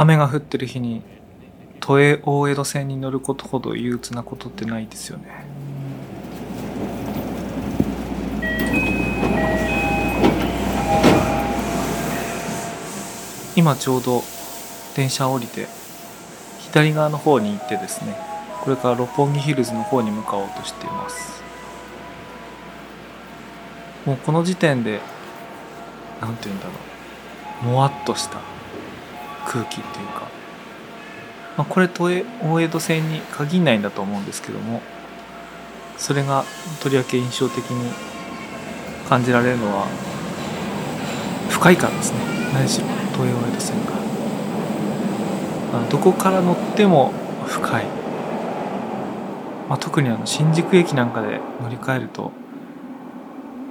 雨が降ってる日に都営大江戸線に乗ることほど憂鬱なことってないですよね。今ちょうど電車降りて左側の方に行ってですねこれから六本木ヒルズの方に向かおうとしています。もうこの時点で何て言うんだろう。もわっとした。空気っていうか、まあ、これ都営大江戸線に限らないんだと思うんですけどもそれがとりわけ印象的に感じられるのは深いからですね。何しろ都営大江戸線が。あどこから乗っても深い、まあ、特にあの新宿駅なんかで乗り換えると、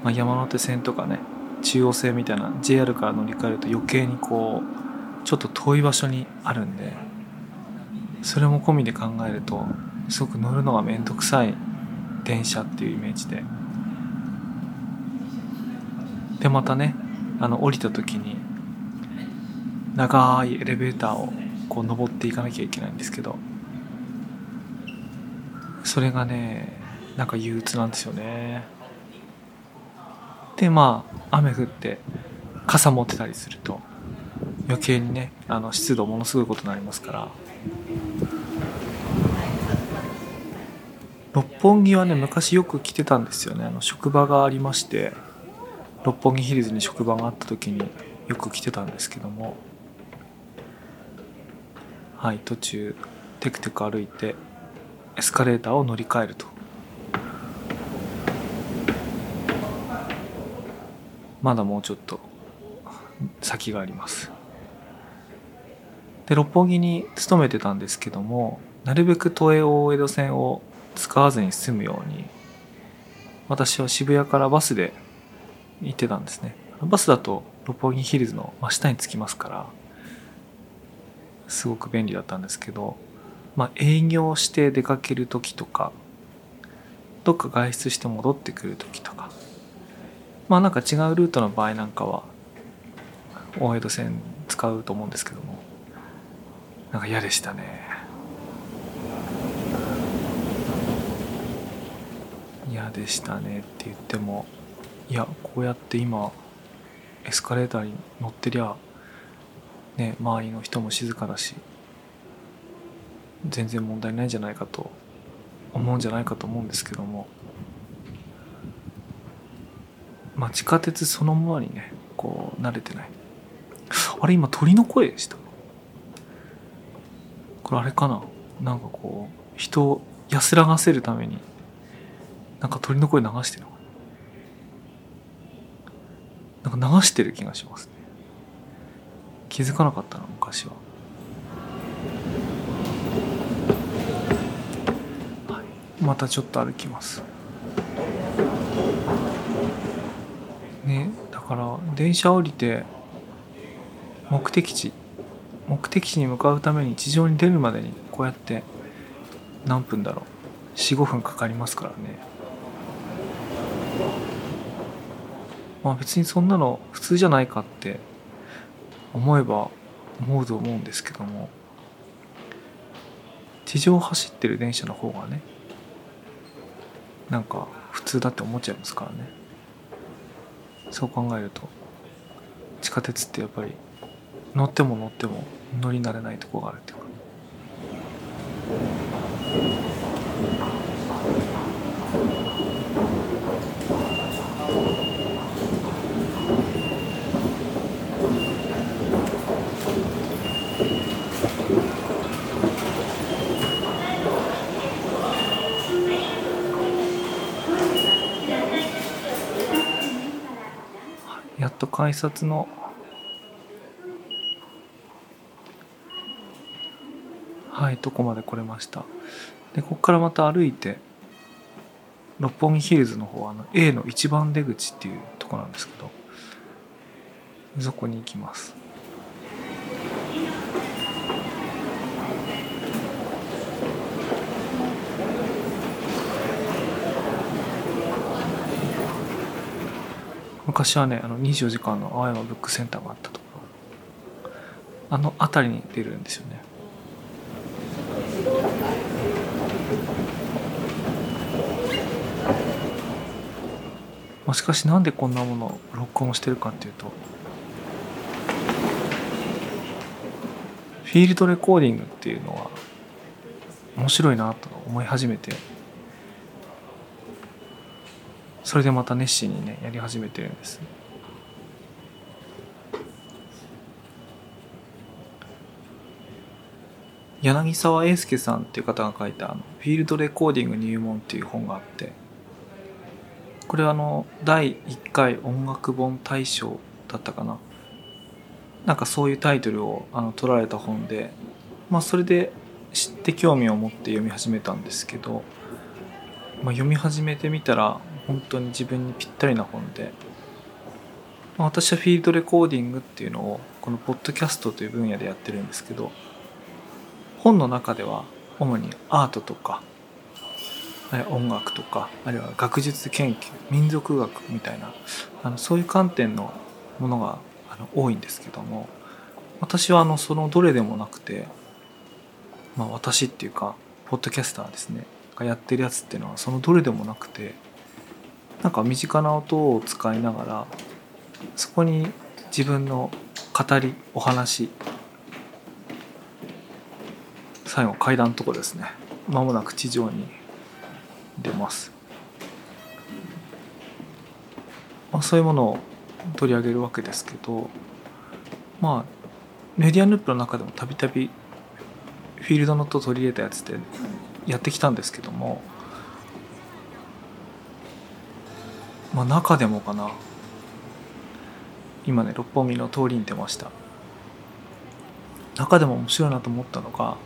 まあ、山手線とかね中央線みたいな JR から乗り換えると余計にこうちょっと遠い場所にあるんでそれも込みで考えるとすごく乗るのが面倒くさい電車っていうイメージで。でまたねあの降りた時に長いエレベーターをこう登っていかなきゃいけないんですけどそれがねなんか憂鬱なんですよね。でまあ雨降って傘持ってたりすると余計にねあの湿度ものすごいことになりますから。六本木はね昔よく来てたんですよね。あの職場がありまして六本木ヒルズに職場があった時によく来てたんですけども。はい途中テクテク歩いてエスカレーターを乗り換えると。まだもうちょっと先があります。で六本木に勤めてたんですけどもなるべく都営大江戸線を使わずに済むように私は渋谷からバスで行ってたんですね。バスだと六本木ヒルズの真下に着きますからすごく便利だったんですけどまあ営業して出かける時とかどっか外出して戻ってくる時とかまあなんか違うルートの場合なんかは大江戸線使うと思うんですけどもなんか嫌でしたね。嫌でしたねって言ってもいやこうやって今エスカレーターに乗ってりゃね周りの人も静かだし全然問題ないんじゃないかと思うんじゃないかと思うんですけどもまあ地下鉄そのものにねこう慣れてない。あれ今鳥の声でした？これあれかな？なんかこう人を安らがせるためになんか鳥の声流してるのかな？んか流してる気がしますね。気づかなかったな昔は、またちょっと歩きます。ねだから電車降りて目的地目的地に向かうために地上に出るまでにこうやって何分だろう？45分かかりますからね。まあ別にそんなの普通じゃないかって思えば思うと思うんですけども。地上を走ってる電車の方がねなんか普通だって思っちゃいますからね。そう考えると地下鉄ってやっぱり乗っても乗っても乗り慣れないとこがあるっていうか。やっと改札のはいとこまで来れました？でここからまた歩いて六本木ヒルズの方あの A の一番出口っていうとこなんですけどそこに行きます。昔はねあの24時間の青山ブックセンターがあったところ。あの辺りに出るんですよね。まあ、しかしなんでこんなものを録音してるかっていうとフィールドレコーディングっていうのは面白いなと思い始めてそれでまた熱心にねやり始めてるんです。柳沢英介さんっていう方が書いた「フィールドレコーディング入門」っていう本があってこれあの第1回音楽本大賞だったかな。なんかそういうタイトルをあの取られた本でまあそれで知って興味を持って読み始めたんですけど、まあ、読み始めてみたら本当に自分にぴったりな本で、まあ、私はフィールドレコーディングっていうのをこのポッドキャストという分野でやってるんですけど本の中では主にアートとか音楽とかあるいは学術研究民族学みたいなあのそういう観点のものがあの多いんですけども私はあのそのどれでもなくて、まあ、私っていうかポッドキャスターですねがやってるやつっていうのはそのどれでもなくてなんか身近な音を使いながらそこに自分の語りお話最後階段のとこですね間もなく地上に出ます、まあ、そういうものを取り上げるわけですけどまあメディアヌップの中でもたびたびフィールドノット取り入れたやつでやってきたんですけどもまあ中でもかな。今ね六本木の通りに出ました。中でも面白いなと思ったのが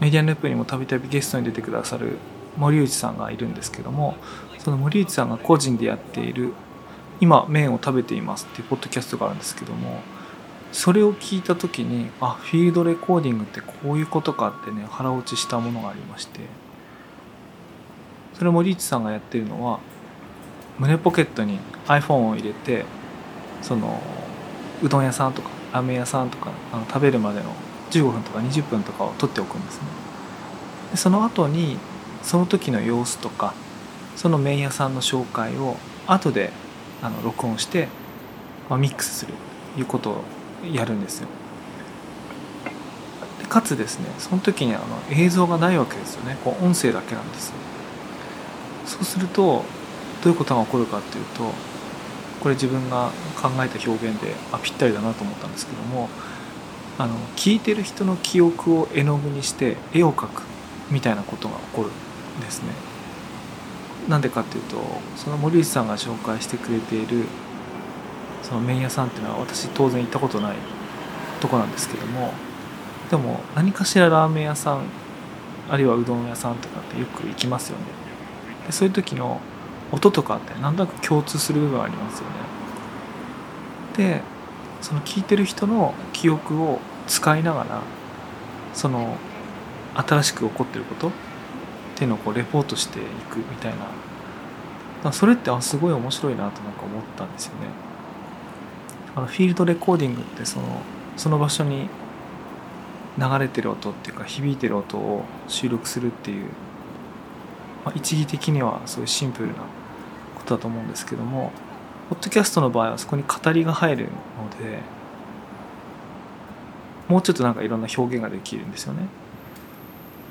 メディアヌップにもたびたびゲストに出てくださる森内さんがいるんですけどもその森内さんが個人でやっている「今麺を食べています」っていうポッドキャストがあるんですけどもそれを聞いた時にあフィールドレコーディングってこういうことかってね腹落ちしたものがありましてそれ森内さんがやってるのは胸ポケットに iPhone を入れてそのうどん屋さんとかラーメン屋さんとかあの食べるまでの15分とか20分とかを撮っておくんですね。でその後にその時の様子とかその麺屋さんの紹介を後であの録音して、まあ、ミックスするということをやるんですよ。でかつですねその時にあの映像がないわけですよね。こう音声だけなんですそうするとどういうことが起こるかっていうとこれ自分が考えた表現であぴったりだなと思ったんですけどもあの聞いてる人の記憶を絵の具にして絵を描くみたいなことが起こる。ですね。なんでかっていうとその森内さんが紹介してくれているその麺屋さんっていうのは私当然行ったことないとこなんですけどもでも何かしらラーメン屋さんあるいはうどん屋さんとかってよく行きますよねでそういう時の音とかって何となく共通する部分ありますよねでその聞いてる人の記憶を使いながらその新しく起こってることっていうのをこうレポートしていくみたいなそれってあすごい面白いなとなんか思ったんですよね。あのフィールドレコーディングってそのその場所に流れてる音っていうか響いてる音を収録するっていう、まあ、一義的にはそういうシンプルなことだと思うんですけどもポッドキャストの場合はそこに語りが入るのでもうちょっとなんかいろんな表現ができるんですよね。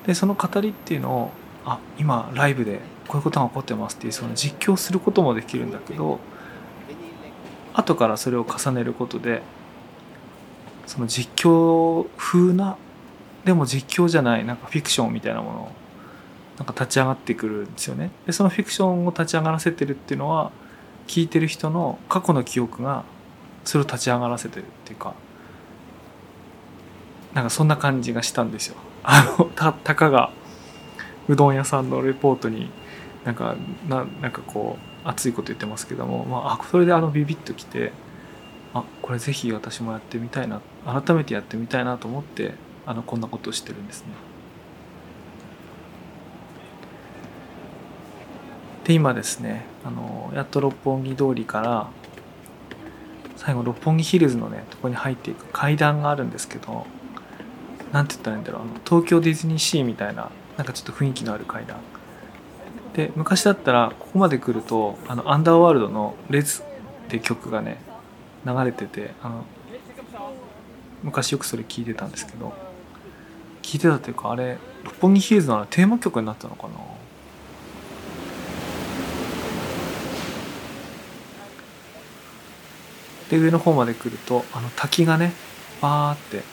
でその語りっていうのをあ今ライブでこういうことが起こってますっていうその実況することもできるんだけど後からそれを重ねることでその実況風なでも実況じゃないなんかフィクションみたいなものなんか立ち上がってくるんですよね。でそのフィクションを立ち上がらせてるっていうのは聞いてる人の過去の記憶がそれを立ち上がらせてるっていうかなんかそんな感じがしたんですよ。あのたたかがうどん屋さんのレポートになんかななんかこう熱いこと言ってますけども、まあ、あそれであのビビッときてあこれぜひ私もやってみたいな改めてやってみたいなと思ってあのこんなことをしてるんですね。で今ですねあのやっと六本木通りから最後六本木ヒルズのねとこに入っていく階段があるんですけどなんて言ったらいいんだろうあの東京ディズニーシーみたいななんかちょっと雰囲気のある階段。で昔だったらここまで来るとあのアンダーワールドの「レズ」って曲がね流れててあの昔よくそれ聞いてたんですけど聞いてたというかあれ六本木ヒルズのテーマ曲になったのかな？で上の方まで来るとあの滝がねバーって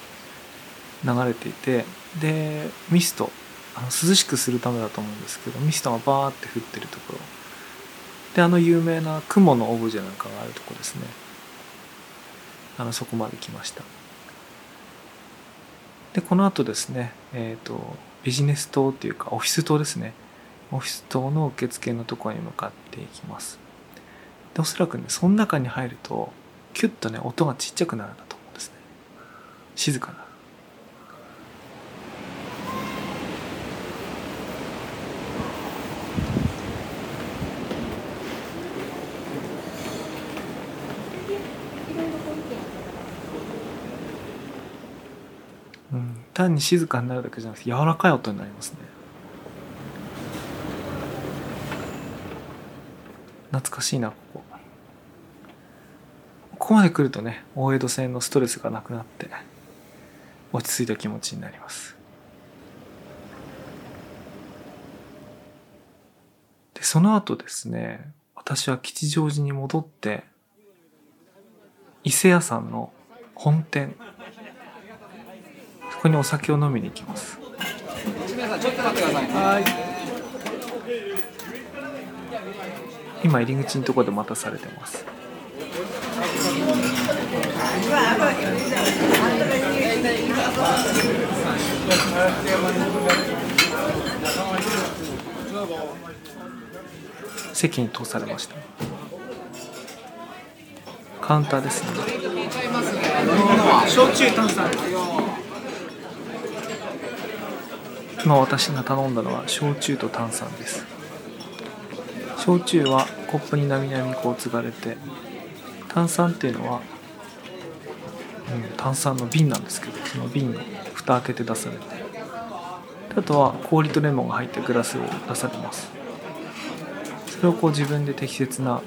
流れていてでミストあの涼しくするためだと思うんですけどミストがバーって降ってるところ。であの有名な雲のオブジェなんかがあるとこですね。あのそこまで来ました。でこの後ですねえっ、ー、とビジネス棟っていうかオフィス棟ですね。オフィス棟の受付のところに向かっていきます。でおそらくねその中に入るとキュッとね音がちっちゃくなるんだと思うんですね。静かなん、単に静かになるだけじゃなくて柔らかい音になりますね。懐かしいなここ。ここまで来るとね大江戸線のストレスがなくなって落ち着いた気持ちになります。でその後ですね私は吉祥寺に戻って伊勢屋さんの本店ここにお酒を飲みに行きます。今入り口のところで待たされてます。席に通されました。カウンターですね。焼酎炭酸今私が頼んだのは焼酎と炭酸です。焼酎はコップになみなみこう継がれて炭酸っていうのは、うん、炭酸の瓶なんですけどその瓶の蓋開けて出されて。あとは氷とレモンが入ったグラスを出されます。それをこう自分で適切な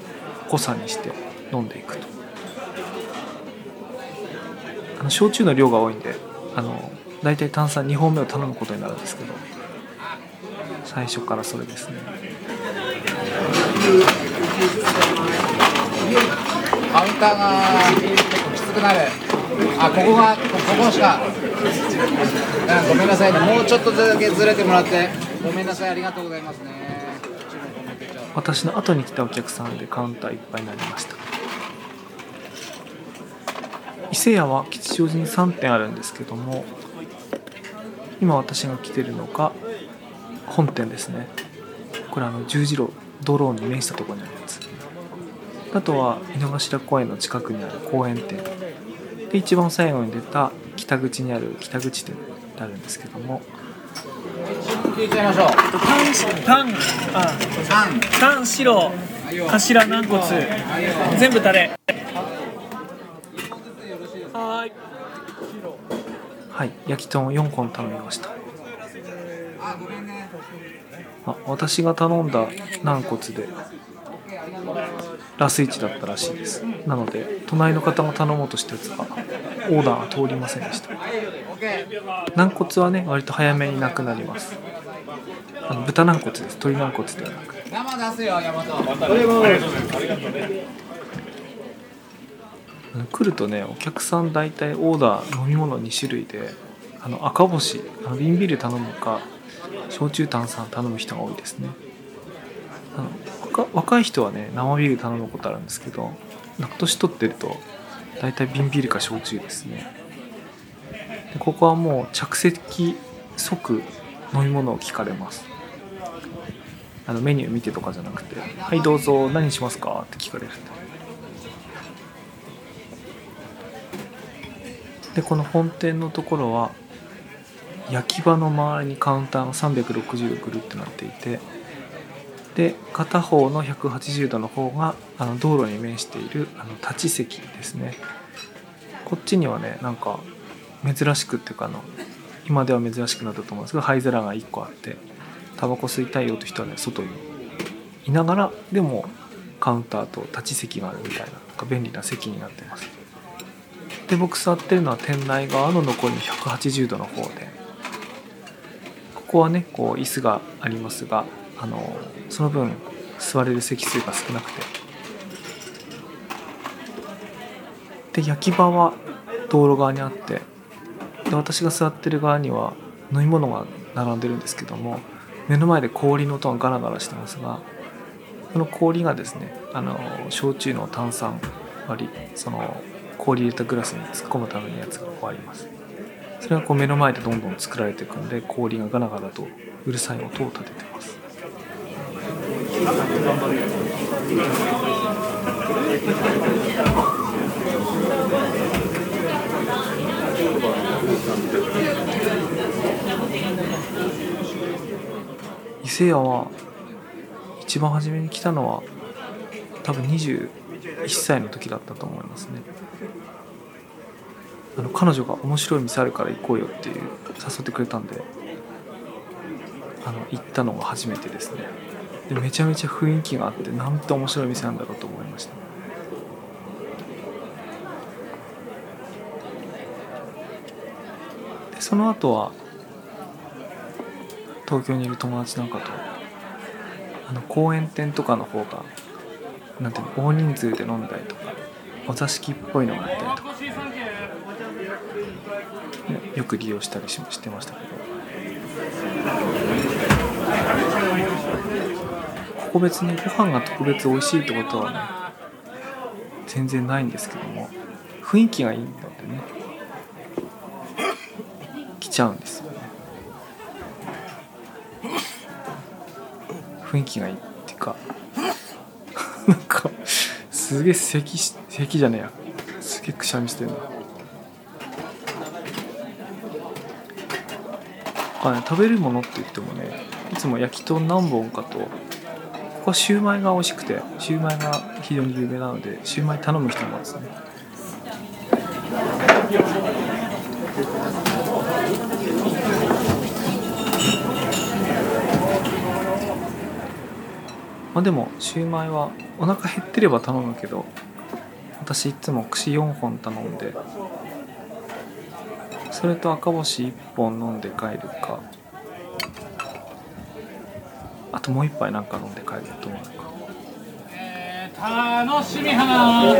濃さにして飲んでいくと。あの焼酎の量が多いんであの大体炭酸2本目を頼むことになるんですけど最初からそれですね。カウンターがきつくなる。あここがここしか。ごめんなさいね。もうちょっとだけずれてもらって。ごめんなさい。ありがとうございますね。私の後に来たお客さんでカウンターいっぱいになりました。伊勢屋は吉祥寺に3店あるんですけども今私が来てるのが本店ですね。これあの十字路道路に面したところにあるやつあとは井の頭公園の近くにある公園店。で一番最後に出た北口にある北口店になるんですけども。聞いちゃいましょう。タンあタン白頭軟骨。全部タレ。はいはい焼き豚を4本頼みました。あ私が頼んだ軟骨でラスイチだったらしいです。なので隣の方が頼もうとしたやつがオーダーが通りませんでした。軟骨はね割と早めになくなります。あの豚軟骨です。鶏軟骨ではなく。生出すよ山来るとねお客さん大体オーダー飲み物2種類であの赤星あの瓶ビール頼むか焼酎炭酸頼む人が多いですね。あの若い人はね生ビール頼むことあるんですけど年取ってると大体瓶ビールか焼酎ですね。でここはもう着席即飲み物を聞かれます。あのメニュー見てとかじゃなくて「はいどうぞ何しますか?」って聞かれるででこの本店のところは焼き場の周りにカウンターが360度ぐるってなっていてで片方の180度の方があの道路に面しているあの立ち席ですね。こっちにはねなんか珍しくっていうかあの今では珍しくなったと思うんですけど灰皿が1個あってタバコ吸いたいよという人はね外にいながらでもカウンターと立ち席があるみたいななんか便利な席になってます。で僕座ってるのは店内側の残りの180度の方でここはねこう椅子がありますがあのその分座れる席数が少なくて。で焼き場は道路側にあってで私が座ってる側には飲み物が並んでるんですけども目の前で氷の音がガラガラしてますがこの氷がですねあの焼酎の炭酸割りその氷入れたグラスに突っ込むためのやつがこうあります。それがこう目の前でどんどん作られていくんで氷がガラガラとうるさい音を立ててます。伊勢屋は一番初めに来たのは多分1歳の時だったと思いますね。あの彼女が面白い店あるから行こうよっていう誘ってくれたんであの行ったのが初めてですね。でめちゃめちゃ雰囲気があってなんて面白い店なんだろうと思いました。でその後は東京にいる友達なんかとあの公園店とかの方がなんていうの大人数で飲んだりとかお座敷っぽいのがあったりとか、ねよく利用したりししてましたけど。ここ別にご飯が特別美味しいってことはね全然ないんですけども雰囲気がいいんだってね来ちゃうんですよね。雰囲気がいいっていうかすげえ咳咳じゃねえや。すげえくしゃみしてるな。あね食べるものって言ってもねいつも焼き豚何本かとここはシューマイが美味しくてシューマイが非常に有名なのでシューマイ頼む人もいますね。まあでもシューマイはお腹減ってれば頼むけど私いつも串4本頼んでそれと赤星1本飲んで帰るかあともう一杯なんか飲んで帰ると思うか。楽しみ花。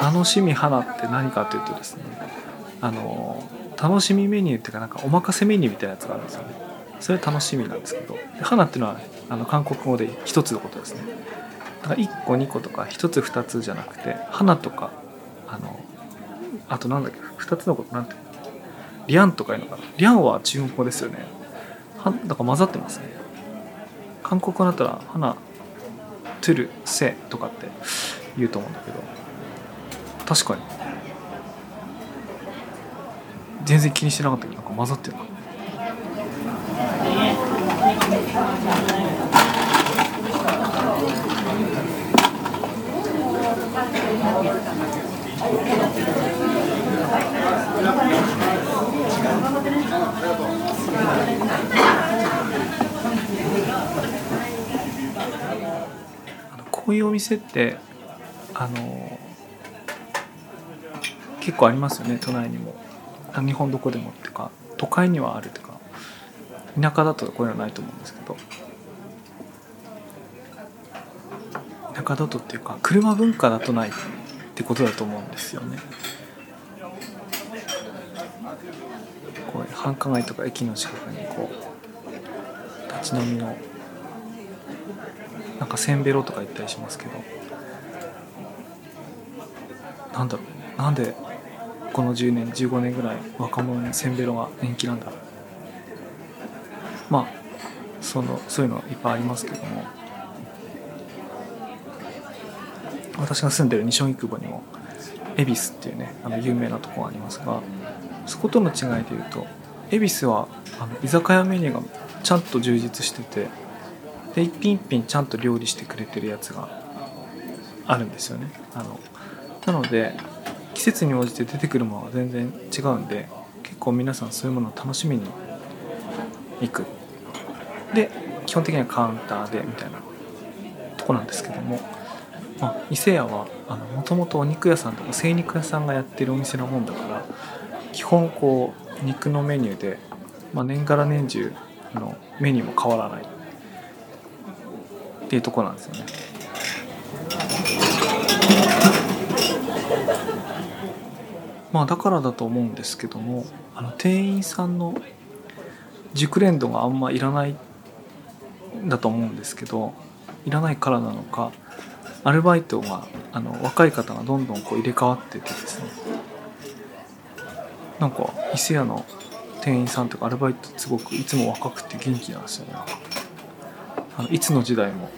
楽しみ花って何かというとですねあの楽しみメニューっていうかなんかお任せメニューみたいなやつがあるんですよね。それ楽しみなんですけど花っていうのはあの韓国語で一つのことですね。だから1個2個とか1つ2つじゃなくて花とかあのあとなんだっけ2つのことなんてリャンとかいうのかな？リャンは中国語ですよね。はだから混ざってますね。韓国語だったら花トゥルセとかって言うと思うんだけど。確かに。全然気にしてなかったけどなんか混ざってるな。こういうお店ってあの結構ありますよね都内にも。あ日本どこでもっていうか都会にはあると田舎だとこういうのはないと思うんですけど。田舎だとっていうか車文化だとないってことだと思うんですよね。こう繁華街とか駅の近くにこう立ち飲みのなんかせんべろとか言ったりしますけど。なんだろうなんでこの10年15年ぐらい若者にせんべろが人気なんだろう。まあそのそういうのいっぱいありますけども。私が住んでる西荻窪にも恵比寿っていうねあの有名なとこがありますがそことの違いでいうと恵比寿はあの居酒屋メニューがちゃんと充実しててで一品一品ちゃんと料理してくれてるやつがあるんですよね。あのなので季節に応じて出てくるものが全然違うんで結構皆さんそういうものを楽しみに行く。で基本的にはカウンターでみたいなとこなんですけども、まあ、伊勢屋はもともとお肉屋さんとか精肉屋さんがやってるお店のもんだから基本こう肉のメニューで、まあ、年がら年中のメニューも変わらない。っていうとこなんですよね。まあだからだと思うんですけどもあの店員さんの熟練度があんまいらないんだと思うんですけどいらないからなのかアルバイトがあの若い方がどんどんこう入れ替わっててですね。なんか伊勢屋の店員さんとかアルバイトすごくいつも若くて元気なんですよね。あのいつの時代も。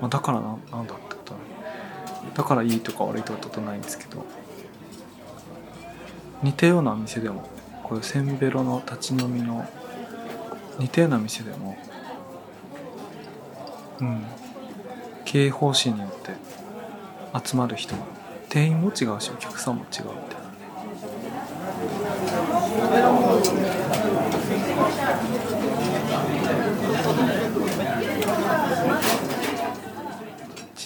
まあ、だからななんだってことだからいいとか悪いとかってことないんですけど。似たような店でもこういうせんべろの立ち飲みの似たような店でもうん経営方針によって集まる人が店員も違うしお客さんも違うみたいなね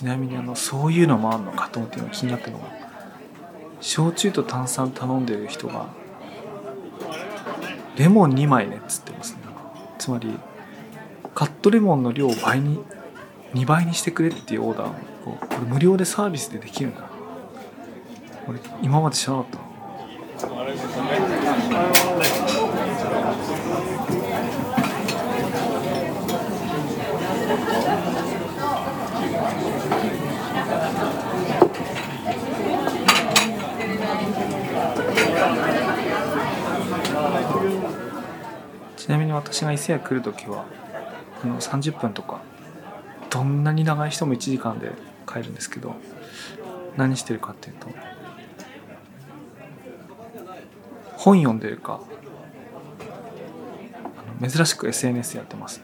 ちなみにあのそういうのもあるのかと思って今気になったのが焼酎と炭酸頼んでる人がレモン2枚ねっつってますね。つまりカットレモンの量を倍に2倍にしてくれっていうオーダーをこれ無料でサービスでできるんだ。俺今まで知らなかったなみに私が伊勢屋来る時はあの30分とかどんなに長い人も1時間で帰るんですけど何してるかっていうと本読んでるかあの珍しく SNS やってます。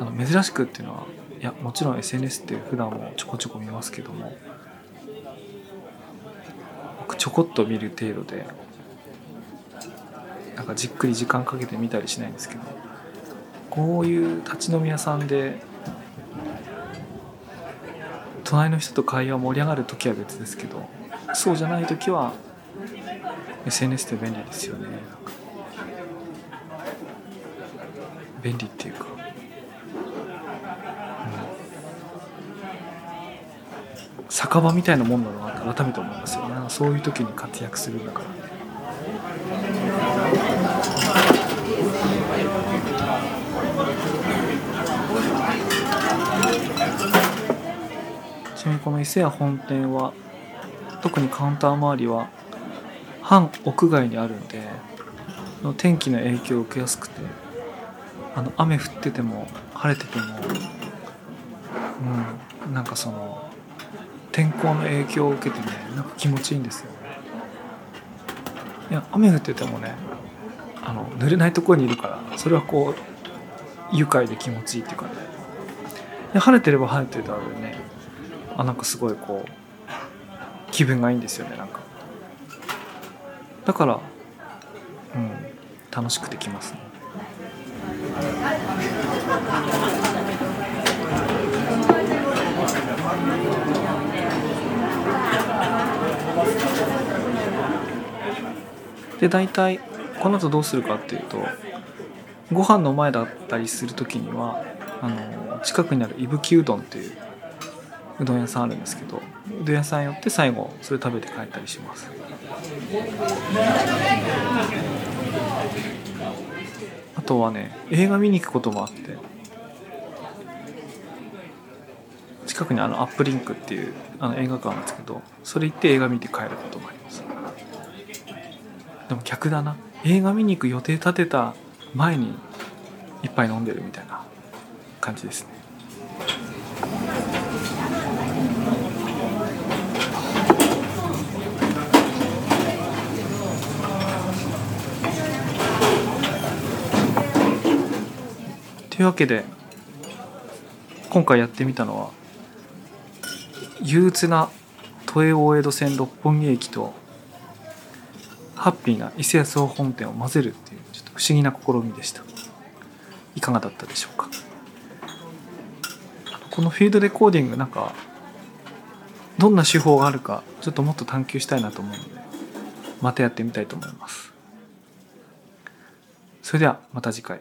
あの珍しくっていうのはいやもちろん SNS って普段もちょこちょこ見ますけども僕ちょこっと見る程度でなんかじっくり時間かけて見たりしないんですけどこういう立ち飲み屋さんで隣の人と会話盛り上がる時は別ですけどそうじゃない時は SNS って便利ですよね。便利っていうか、うん、酒場みたいなもんだなって改めて思いますよね。そういう時に活躍するんだから。ちなみにこの伊勢屋本店は特にカウンター周りは半屋外にあるんで天気の影響を受けやすくてあの雨降ってても晴れててもうんなんかその天候の影響を受けてねなんか気持ちいいんですよね。いや雨降っててもねあの濡れないところにいるからそれはこう愉快で気持ちいいっていうかね。晴れてれば晴れてるだろうねあなんかすごいこう気分がいいんですよねなんか。だからうん楽しくてきますね。で大体この後どうするかっていうとご飯の前だったりする時にはあの近くにある伊吹うどんっていううどん屋さんあるんですけどうどん屋さん寄って最後それ食べて帰ったりします。あとはね映画見に行くこともあって近くにあのアップリンクっていうあの映画館なんですけどそれ行って映画見て帰ることもあります。でも逆だな。映画見に行く予定立てた前に一杯飲んでるみたいな感じですね。というわけで今回やってみたのは憂鬱な都営大江戸線六本木駅とハッピーな伊勢屋総本店を混ぜるっていうちょっと不思議な試みでした。いかがだったでしょうか。このフィードレコーディングなんかどんな手法があるかちょっともっと探求したいなと思うのでまたやってみたいと思います。それではまた次回。